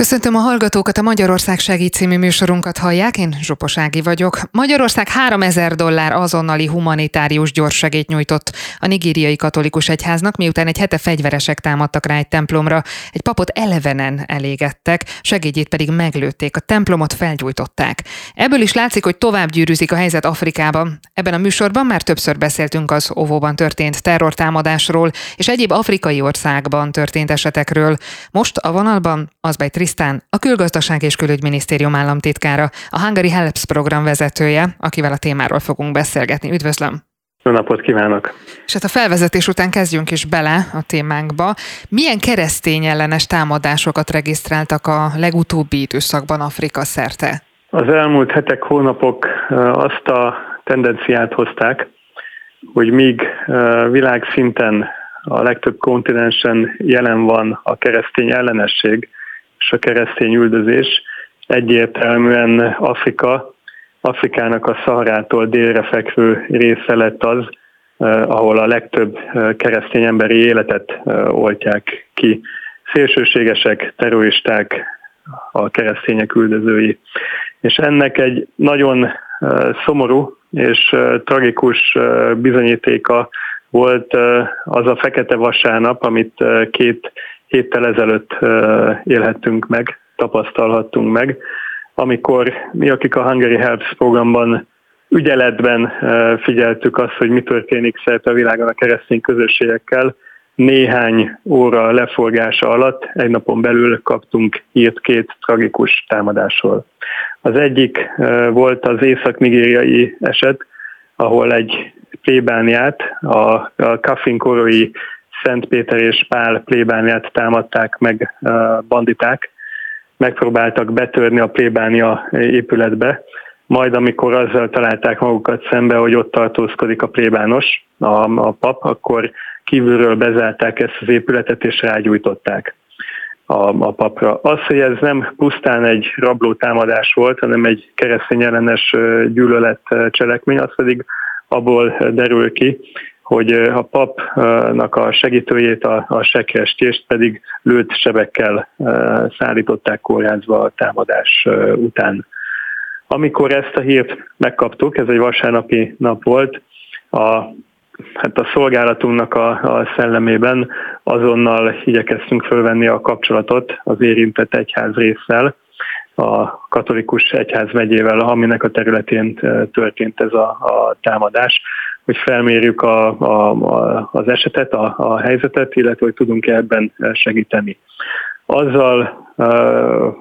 Köszöntöm a hallgatókat, a Magyarország segít című műsorunkat hallják, én Zsopos Ági vagyok. Magyarország 3000 dollár azonnali humanitárius gyorssegét nyújtott a nigériai katolikus egyháznak, miután egy hete fegyveresek támadtak rá egy templomra. Egy papot elevenen elégettek, segédjét pedig meglőtték, a templomot felgyújtották. Ebből is látszik, hogy tovább gyűrűzik a helyzet Afrikában. Ebben a műsorban már többször beszéltünk az óvóban történt terrortámadásról és egyéb afrikai országban történt esetekről. Most a vonalban az by Krisztán, a Külgazdaság és Külügyminisztérium államtitkára, a Hungary Helps program vezetője, akivel a témáról fogunk beszélgetni. Üdvözlöm! Jó napot kívánok! És hát a felvezetés után kezdjünk is bele a témánkba. Milyen keresztény ellenes támadásokat regisztráltak a legutóbbi időszakban Afrika szerte? Az elmúlt hetek, hónapok azt a tendenciát hozták, hogy míg világszinten a legtöbb kontinensen jelen van a keresztény ellenesség, és a keresztény üldözés. Egyértelműen Afrika, Afrikának a Szaharától délre fekvő része lett az, eh, ahol a legtöbb eh, keresztény emberi életet eh, oltják ki. Szélsőségesek, terroristák, a keresztények üldözői. És ennek egy nagyon szomorú és tragikus bizonyítéka volt az a fekete vasárnap, amit két héttel ezelőtt élhettünk meg, tapasztalhattunk meg, amikor mi, akik a Hungary Helps programban ügyeletben figyeltük azt, hogy mi történik szerte a világon a keresztény közösségekkel, néhány óra leforgása alatt egy napon belül kaptunk hírt két tragikus támadásról. Az egyik volt az észak-nigériai eset, ahol egy plébániát, a, a Kafin korai Szent Péter és Pál plébániát támadták meg banditák, megpróbáltak betörni a plébánia épületbe, majd amikor azzal találták magukat szembe, hogy ott tartózkodik a plébános, a, a pap, akkor kívülről bezárták ezt az épületet és rágyújtották a, a papra. Az, hogy ez nem pusztán egy rabló támadás volt, hanem egy keresztény ellenes gyűlölet cselekmény, az pedig abból derül ki, hogy a papnak a segítőjét, a, a sekrestést pedig lőtt sebekkel szállították kórházba a támadás után. Amikor ezt a hírt megkaptuk, ez egy vasárnapi nap volt, a, hát a szolgálatunknak a, a szellemében azonnal igyekeztünk fölvenni a kapcsolatot az érintett egyház résszel, a katolikus egyház megyével, aminek a területén történt ez a, a támadás hogy felmérjük a, a, a, az esetet, a, a helyzetet, illetve hogy tudunk-e ebben segíteni. Azzal uh,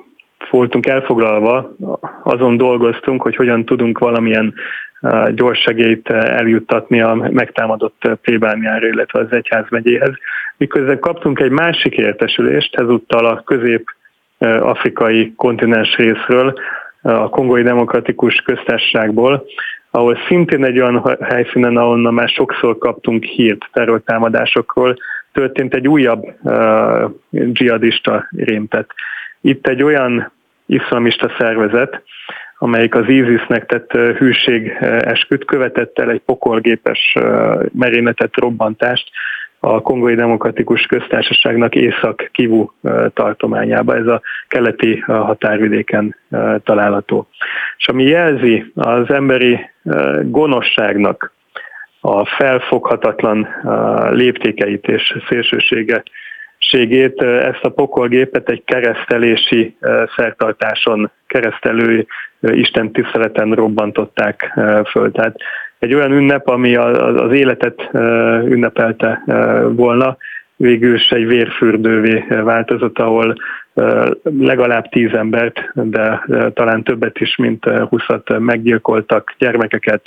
voltunk elfoglalva, azon dolgoztunk, hogy hogyan tudunk valamilyen uh, gyors segélyt eljuttatni a megtámadott plébániára, illetve az egyházmegyéhez. Miközben kaptunk egy másik értesülést, ezúttal a közép-afrikai kontinens részről, a Kongói Demokratikus Köztársaságból, ahol szintén egy olyan helyszínen, ahonnan már sokszor kaptunk hírt terrortámadásokról, történt egy újabb uh, dzsihadista rémtet. Itt egy olyan iszlamista szervezet, amelyik az ISIS-nek tett hűség esküt követett el egy pokolgépes merényletet, robbantást, a Kongói Demokratikus Köztársaságnak Észak-Kivu tartományába, ez a keleti határvidéken található. És ami jelzi az emberi gonoszságnak a felfoghatatlan léptékeit és szélsősége, ségét, ezt a pokolgépet egy keresztelési szertartáson, keresztelő Isten tiszteleten robbantották föl. Tehát egy olyan ünnep, ami az életet ünnepelte volna, végül is egy vérfürdővé változott, ahol legalább tíz embert, de talán többet is, mint húszat meggyilkoltak, gyermekeket,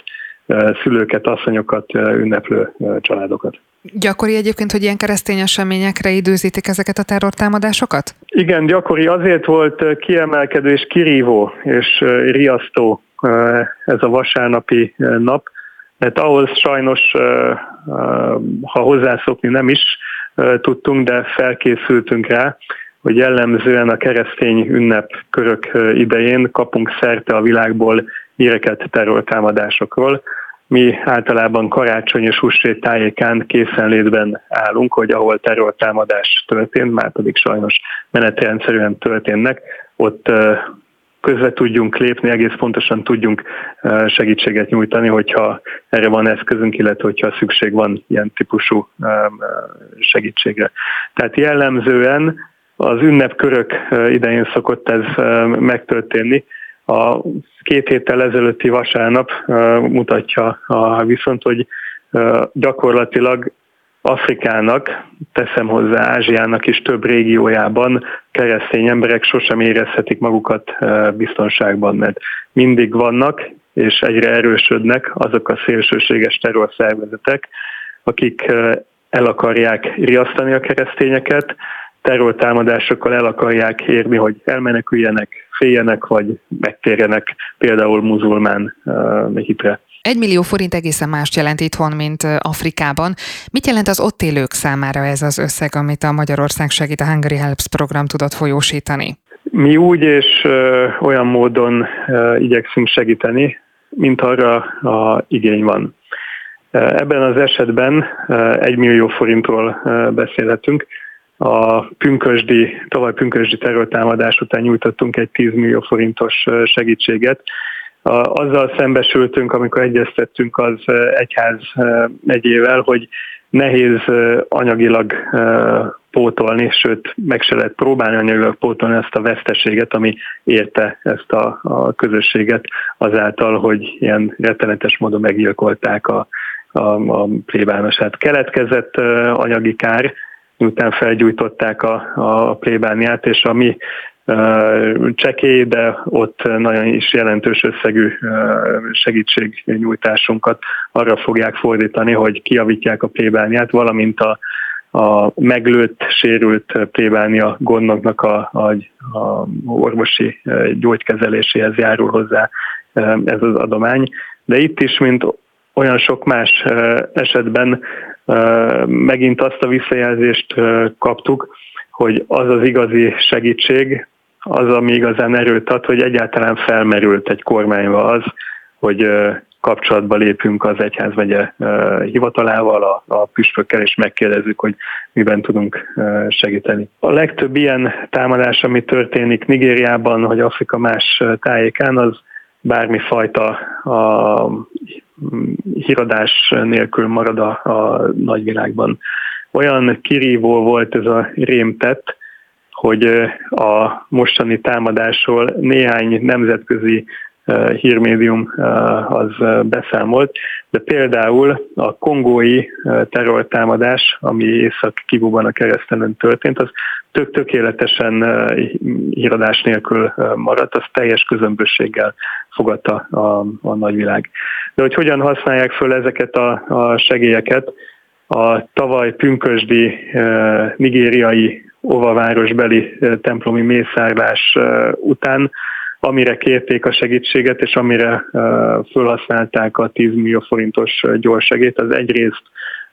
szülőket, asszonyokat, ünneplő családokat. Gyakori egyébként, hogy ilyen keresztény eseményekre időzítik ezeket a terrortámadásokat? Igen, gyakori. Azért volt kiemelkedő és kirívó és riasztó ez a vasárnapi nap, mert ahhoz sajnos, ha hozzászokni nem is tudtunk, de felkészültünk rá, hogy jellemzően a keresztény ünnepkörök idején kapunk szerte a világból híreket terrortámadásokról. mi általában karácsony és húsvét tájékán készenlétben állunk, hogy ahol terrortámadás történt, már pedig sajnos menetrendszerűen történnek, ott közre tudjunk lépni, egész pontosan tudjunk segítséget nyújtani, hogyha erre van eszközünk, illetve hogyha szükség van ilyen típusú segítségre. Tehát jellemzően az ünnepkörök idején szokott ez megtörténni. A két héttel ezelőtti vasárnap mutatja a viszont, hogy gyakorlatilag Afrikának, teszem hozzá Ázsiának is több régiójában keresztény emberek sosem érezhetik magukat biztonságban, mert mindig vannak, és egyre erősödnek azok a szélsőséges terrorszervezetek, akik el akarják riasztani a keresztényeket, terrortámadásokkal el akarják érni, hogy elmeneküljenek, féljenek, vagy megtérjenek például muzulmán uh, hitre. Egy millió forint egészen mást jelent itthon, mint Afrikában. Mit jelent az ott élők számára ez az összeg, amit a Magyarország segít a Hungary Helps program tudott folyósítani? Mi úgy és olyan módon igyekszünk segíteni, mint arra a igény van. Ebben az esetben egy millió forintról beszélhetünk. A pünkösdi, tavaly pünkösdi terrortámadás után nyújtottunk egy 10 millió forintos segítséget. Azzal szembesültünk, amikor egyeztettünk az egyház egyével, hogy nehéz anyagilag pótolni, sőt meg se lehet próbálni anyagilag pótolni ezt a veszteséget, ami érte ezt a, a közösséget azáltal, hogy ilyen rettenetes módon meggyilkolták a, a, a plébánosát. Keletkezett anyagi kár, miután felgyújtották a, a plébániát, és a mi csekély, de ott nagyon is jelentős összegű segítségnyújtásunkat arra fogják fordítani, hogy kiavítják a plébániát, valamint a, a meglőtt, sérült plébánia gondoknak a, a, a orvosi gyógykezeléséhez járul hozzá ez az adomány. De itt is, mint olyan sok más esetben megint azt a visszajelzést kaptuk, hogy az az igazi segítség, az, ami igazán erőt ad, hogy egyáltalán felmerült egy kormányba az, hogy kapcsolatba lépünk az egyházmegye hivatalával, a, a püspökkel, és megkérdezzük, hogy miben tudunk segíteni. A legtöbb ilyen támadás, ami történik Nigériában, vagy Afrika más tájékán, az bármi fajta a híradás nélkül marad a, a nagyvilágban. Olyan kirívó volt ez a rémtett, hogy a mostani támadásról néhány nemzetközi hírmédium az beszámolt, de például a kongói terrortámadás, ami Észak-Kivúban a keresztelen történt, az tök tökéletesen híradás nélkül maradt, az teljes közömbösséggel fogadta a, a nagyvilág. De hogy hogyan használják föl ezeket a, a segélyeket, a tavaly pünkösdi nigériai óvavárosbeli templomi mészárlás után amire kérték a segítséget, és amire felhasználták a 10 millió forintos gyorsegét, az egyrészt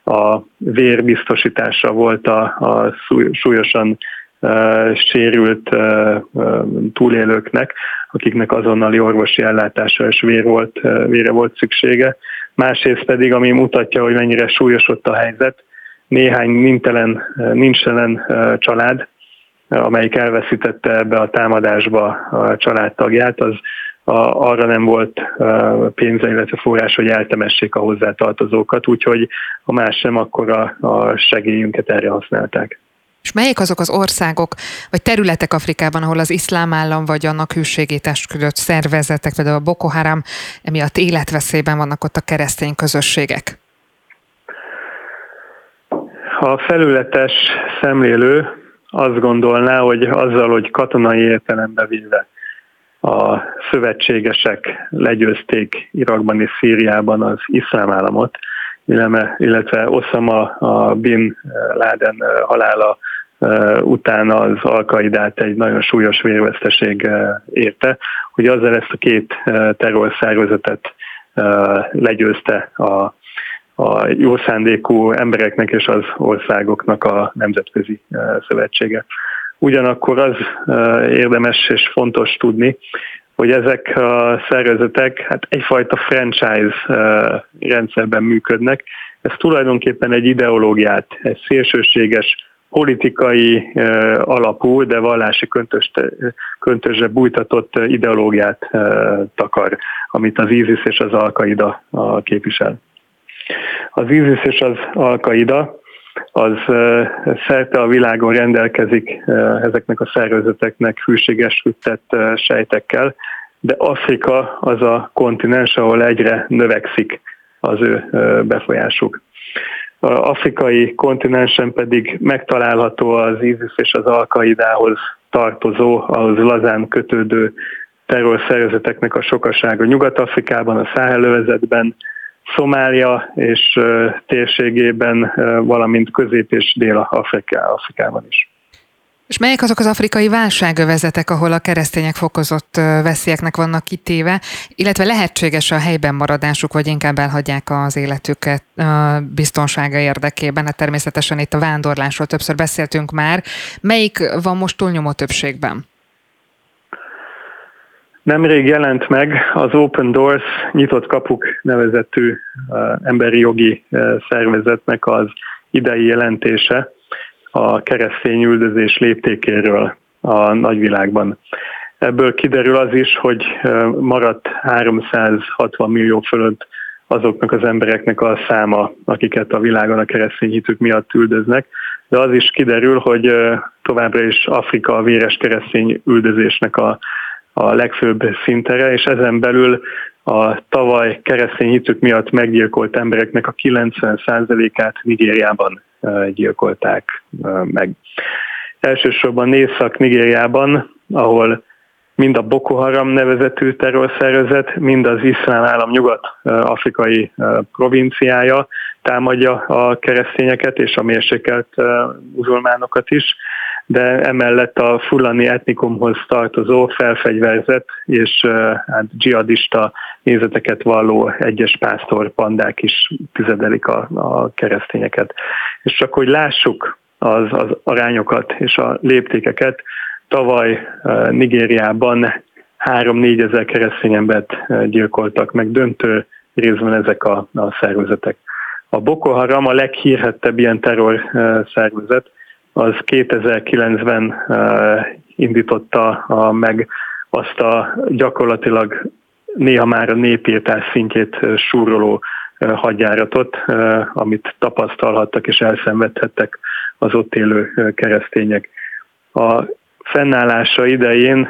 a vér biztosítása volt a, a súlyosan sérült túlélőknek, akiknek azonnali orvosi ellátásra és vér volt, vére volt szüksége. Másrészt pedig, ami mutatja, hogy mennyire súlyos ott a helyzet, néhány nintelen, nincselen család, amelyik elveszítette ebbe a támadásba a családtagját, az arra nem volt pénze, illetve forrás, hogy eltemessék a hozzátartozókat, úgyhogy ha más sem, akkor a, a segélyünket erre használták. És melyik azok az országok, vagy területek Afrikában, ahol az iszlám állam vagy annak hűségét esküdött szervezetek, például a Boko Haram, emiatt életveszélyben vannak ott a keresztény közösségek? A felületes szemlélő azt gondolná, hogy azzal, hogy katonai értelembe véve a szövetségesek legyőzték Irakban és Szíriában az iszlám államot, illetve Osama a Bin Laden halála utána az alkaidát egy nagyon súlyos vérveszteség érte, hogy azzal ezt a két terrorszervezetet legyőzte a a jó szándékú embereknek és az országoknak a nemzetközi szövetsége. Ugyanakkor az érdemes és fontos tudni, hogy ezek a szervezetek hát egyfajta franchise rendszerben működnek. Ez tulajdonképpen egy ideológiát, egy szélsőséges politikai alapú, de vallási köntösre bújtatott ideológiát takar, amit az ISIS és az Al-Qaida képvisel. Az ISIS és az Al-Qaida az szerte a világon rendelkezik ezeknek a szervezeteknek hűséges tett sejtekkel, de Afrika az a kontinens, ahol egyre növekszik az ő befolyásuk. A afrikai kontinensen pedig megtalálható az ISIS és az Al-Qaidához tartozó, ahhoz lazán kötődő terrorszervezeteknek a sokasága Nyugat-Afrikában, a Száhelővezetben, Szomália és térségében, valamint Közép- és Dél-Afrikában is. És melyek azok az afrikai válságövezetek, ahol a keresztények fokozott veszélyeknek vannak kitéve, illetve lehetséges a helyben maradásuk, vagy inkább elhagyják az életüket biztonsága érdekében? Hát természetesen itt a vándorlásról többször beszéltünk már. Melyik van most túlnyomó többségben? Nemrég jelent meg az Open Doors nyitott kapuk nevezetű emberi jogi szervezetnek az idei jelentése, a keresztény üldözés léptékéről a nagyvilágban. Ebből kiderül az is, hogy maradt 360 millió fölött azoknak az embereknek a száma, akiket a világon a keresztény hitük miatt üldöznek, de az is kiderül, hogy továbbra is Afrika a véres keresztény üldözésnek a, a legfőbb szintere, és ezen belül a tavaly keresztény hitük miatt meggyilkolt embereknek a 90%-át Nigériában gyilkolták meg. Elsősorban Észak-Nigériában, ahol mind a Boko Haram nevezetű terrorszervezet, mind az iszlám állam nyugat-afrikai provinciája támadja a keresztényeket és a mérsékelt muzulmánokat is, de emellett a fulani etnikumhoz tartozó felfegyverzett és hát, dzsihadista nézeteket valló egyes pásztor pandák is tüzedelik a, a keresztényeket. És csak hogy lássuk az, az arányokat és a léptékeket, tavaly Nigériában 3-4 ezer keresztény embert gyilkoltak meg, döntő részben ezek a, a szervezetek. A Boko Haram a leghírhettebb ilyen terror szervezet, az 2009-ben indította meg azt a gyakorlatilag néha már a népírtás szintjét súroló hadjáratot, amit tapasztalhattak és elszenvedhettek az ott élő keresztények. A fennállása idején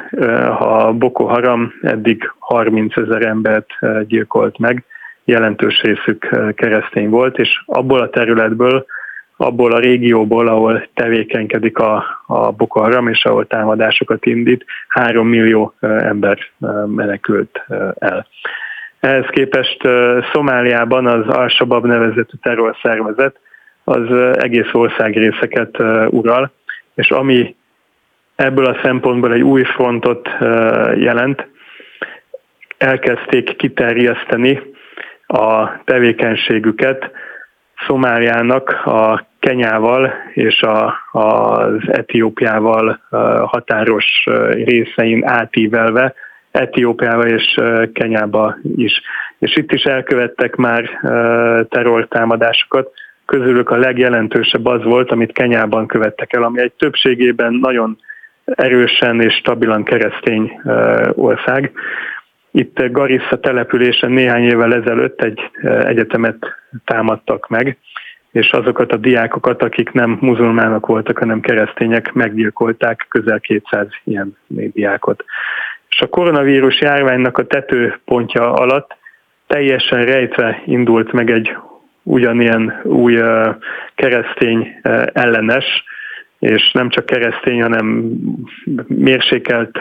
a Boko Haram eddig 30 ezer embert gyilkolt meg, jelentős részük keresztény volt, és abból a területből abból a régióból, ahol tevékenykedik a, a Boko és ahol támadásokat indít, három millió ember menekült el. Ehhez képest Szomáliában az Al-Shabaab nevezetű terrorszervezet az egész országrészeket ural, és ami ebből a szempontból egy új frontot jelent, elkezdték kiterjeszteni a tevékenységüket Szomáliának a Kenyával és a, az Etiópiával határos részein átívelve, Etiópiával és Kenyába is. És itt is elkövettek már terrortámadásokat, közülük a legjelentősebb az volt, amit Kenyában követtek el, ami egy többségében nagyon erősen és stabilan keresztény ország. Itt Garissa településen néhány évvel ezelőtt egy egyetemet támadtak meg, és azokat a diákokat, akik nem muzulmánok voltak, hanem keresztények, meggyilkolták közel 200 ilyen diákot. És a koronavírus járványnak a tetőpontja alatt teljesen rejtve indult meg egy ugyanilyen új keresztény ellenes, és nem csak keresztény, hanem mérsékelt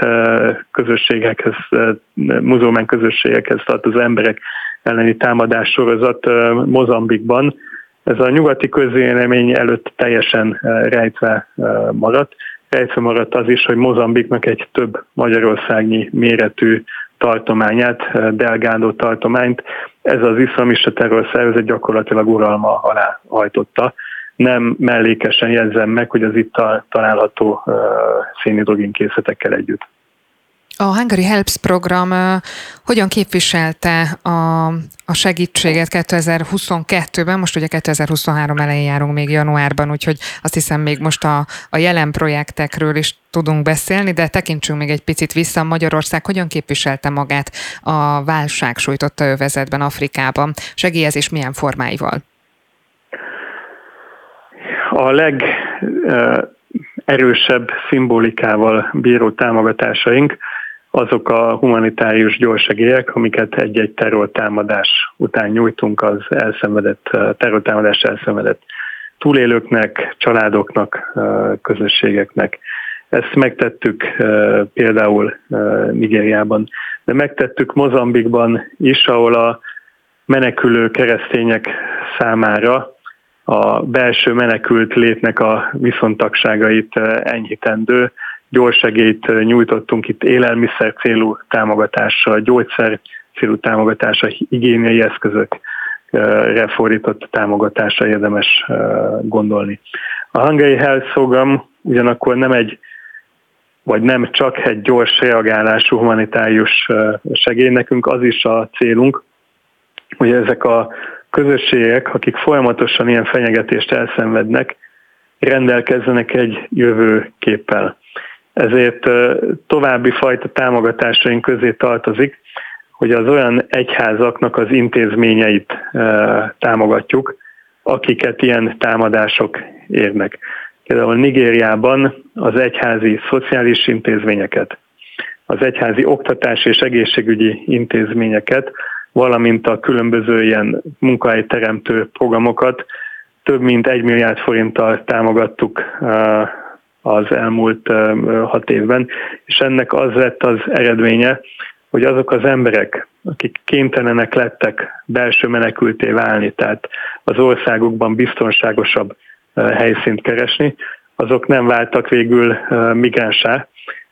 közösségekhez, muzulmán közösségekhez tartozó emberek elleni támadás sorozat Mozambikban, ez a nyugati közvélemény előtt teljesen eh, rejtve eh, maradt. Rejtve maradt az is, hogy Mozambiknak egy több Magyarországnyi méretű tartományát, eh, Delgado tartományt, ez az iszlamista terrorszervezet gyakorlatilag uralma alá hajtotta. Nem mellékesen jegyzem meg, hogy az itt található szénhidrogén készletekkel együtt. A Hungary Helps program hogyan képviselte a, a segítséget 2022-ben? Most ugye 2023 elején járunk még januárban, úgyhogy azt hiszem még most a, a jelen projektekről is tudunk beszélni, de tekintsünk még egy picit vissza. Magyarország hogyan képviselte magát a válság sújtotta övezetben Afrikában? Segélyezés milyen formáival? A leg erősebb szimbolikával bíró támogatásaink azok a humanitárius gyorsegélyek, amiket egy-egy terrortámadás után nyújtunk az elszenvedett, terrortámadás elszenvedett túlélőknek, családoknak, közösségeknek. Ezt megtettük például Nigériában, de megtettük Mozambikban is, ahol a menekülő keresztények számára a belső menekült létnek a viszontagságait enyhítendő gyorsegét nyújtottunk itt élelmiszer célú támogatással, gyógyszer célú támogatása, higiéniai eszközök fordított támogatása érdemes gondolni. A Hungary Health Program ugyanakkor nem egy vagy nem csak egy gyors reagálású humanitárius segély, nekünk az is a célunk, hogy ezek a közösségek, akik folyamatosan ilyen fenyegetést elszenvednek, rendelkezzenek egy jövőképpel. Ezért további fajta támogatásaink közé tartozik, hogy az olyan egyházaknak az intézményeit támogatjuk, akiket ilyen támadások érnek. Például Nigériában az egyházi szociális intézményeket, az egyházi oktatás és egészségügyi intézményeket, valamint a különböző ilyen munkahelyteremtő programokat több mint egy milliárd forinttal támogattuk az elmúlt hat évben, és ennek az lett az eredménye, hogy azok az emberek, akik kénytelenek lettek belső menekülté válni, tehát az országokban biztonságosabb helyszínt keresni, azok nem váltak végül migránsá,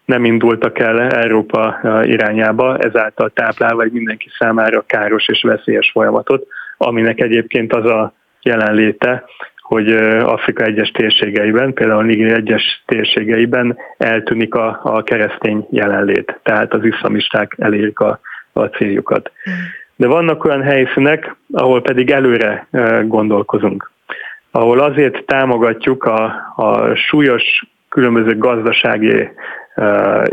nem indultak el Európa irányába, ezáltal táplálva egy mindenki számára káros és veszélyes folyamatot, aminek egyébként az a jelenléte, hogy Afrika egyes térségeiben, például Niger egyes térségeiben eltűnik a, a keresztény jelenlét, tehát az iszlamisták elérik a, a céljukat. De vannak olyan helyszínek, ahol pedig előre gondolkozunk, ahol azért támogatjuk a, a súlyos különböző gazdasági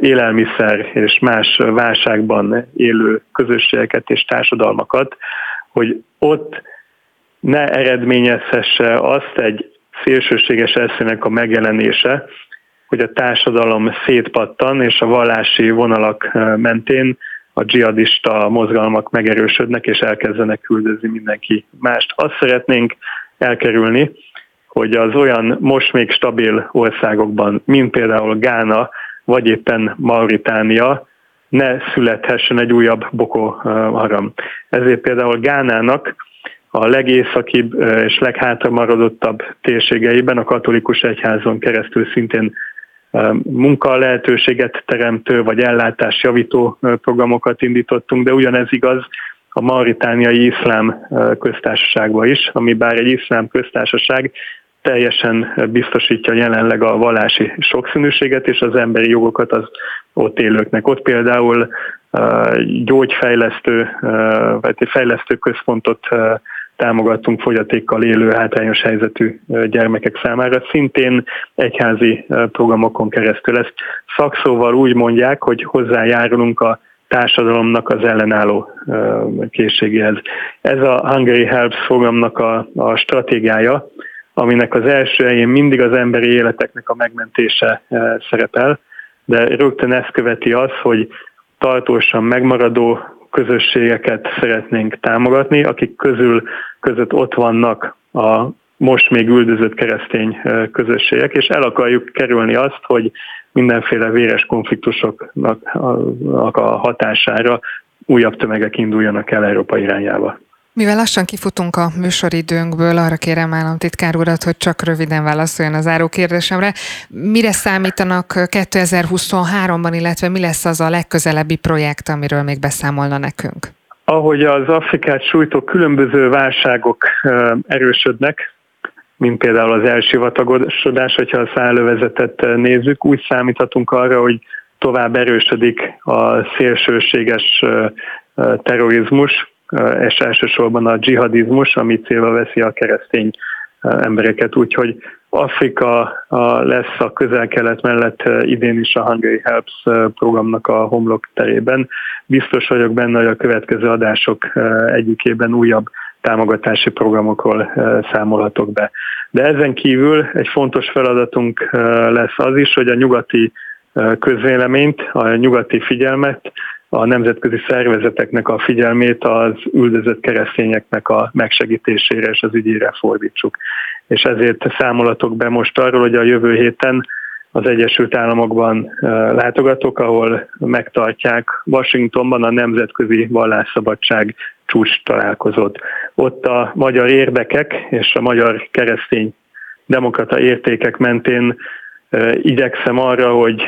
élelmiszer és más válságban élő közösségeket és társadalmakat, hogy ott ne eredményezhesse azt egy szélsőséges eszének a megjelenése, hogy a társadalom szétpattan, és a vallási vonalak mentén a dzsihadista mozgalmak megerősödnek, és elkezdenek küldözni mindenki mást. Azt szeretnénk elkerülni, hogy az olyan most még stabil országokban, mint például Gána, vagy éppen Mauritánia, ne születhessen egy újabb Boko Haram. Ezért például Gánának a legészakibb és leghátramaradottabb térségeiben a katolikus egyházon keresztül szintén munka lehetőséget teremtő vagy ellátás javító programokat indítottunk, de ugyanez igaz a mauritániai iszlám köztársaságban is, ami bár egy iszlám köztársaság, teljesen biztosítja jelenleg a vallási sokszínűséget és az emberi jogokat az ott élőknek. Ott például gyógyfejlesztő, vagy fejlesztő központot támogattunk fogyatékkal élő hátrányos helyzetű gyermekek számára, szintén egyházi programokon keresztül. Ezt szakszóval úgy mondják, hogy hozzájárulunk a társadalomnak az ellenálló készségéhez. Ez a Hungary Helps programnak a, a stratégiája, aminek az első helyén mindig az emberi életeknek a megmentése szerepel, de rögtön ezt követi az, hogy tartósan megmaradó közösségeket szeretnénk támogatni, akik közül között ott vannak a most még üldözött keresztény közösségek, és el akarjuk kerülni azt, hogy mindenféle véres konfliktusoknak a hatására újabb tömegek induljanak el Európa irányába. Mivel lassan kifutunk a műsoridőnkből, arra kérem államtitkár urat, hogy csak röviden válaszoljon az áró kérdésemre. Mire számítanak 2023-ban, illetve mi lesz az a legközelebbi projekt, amiről még beszámolna nekünk? Ahogy az Afrikát sújtó különböző válságok erősödnek, mint például az elsivatagosodás, hogyha a szállövezetet nézzük, úgy számíthatunk arra, hogy tovább erősödik a szélsőséges terrorizmus, és elsősorban a dzsihadizmus, ami célba veszi a keresztény embereket. Úgyhogy Afrika lesz a közel-kelet mellett idén is a Hungary Helps programnak a homlok terében. Biztos vagyok benne, hogy a következő adások egyikében újabb támogatási programokról számolhatok be. De ezen kívül egy fontos feladatunk lesz az is, hogy a nyugati közvéleményt, a nyugati figyelmet, a nemzetközi szervezeteknek a figyelmét az üldözött keresztényeknek a megsegítésére és az ügyére fordítsuk. És ezért számolatok be most arról, hogy a jövő héten az Egyesült Államokban látogatok, ahol megtartják Washingtonban a Nemzetközi Vallásszabadság csúcs találkozót. Ott a magyar érdekek és a magyar keresztény demokrata értékek mentén igyekszem arra, hogy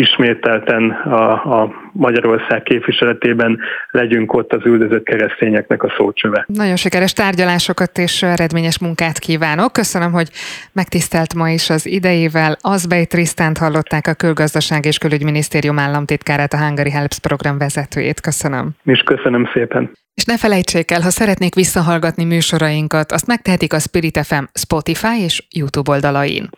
ismételten a, a Magyarország képviseletében legyünk ott az üldözött keresztényeknek a szócsöve. Nagyon sikeres tárgyalásokat és eredményes munkát kívánok. Köszönöm, hogy megtisztelt ma is az idejével. Azbej Trisztánt hallották a Külgazdaság és Külügyminisztérium államtitkárát, a Hungary Helps program vezetőjét. Köszönöm. És köszönöm szépen. És ne felejtsék el, ha szeretnék visszahallgatni műsorainkat, azt megtehetik a Spirit FM Spotify és YouTube oldalain.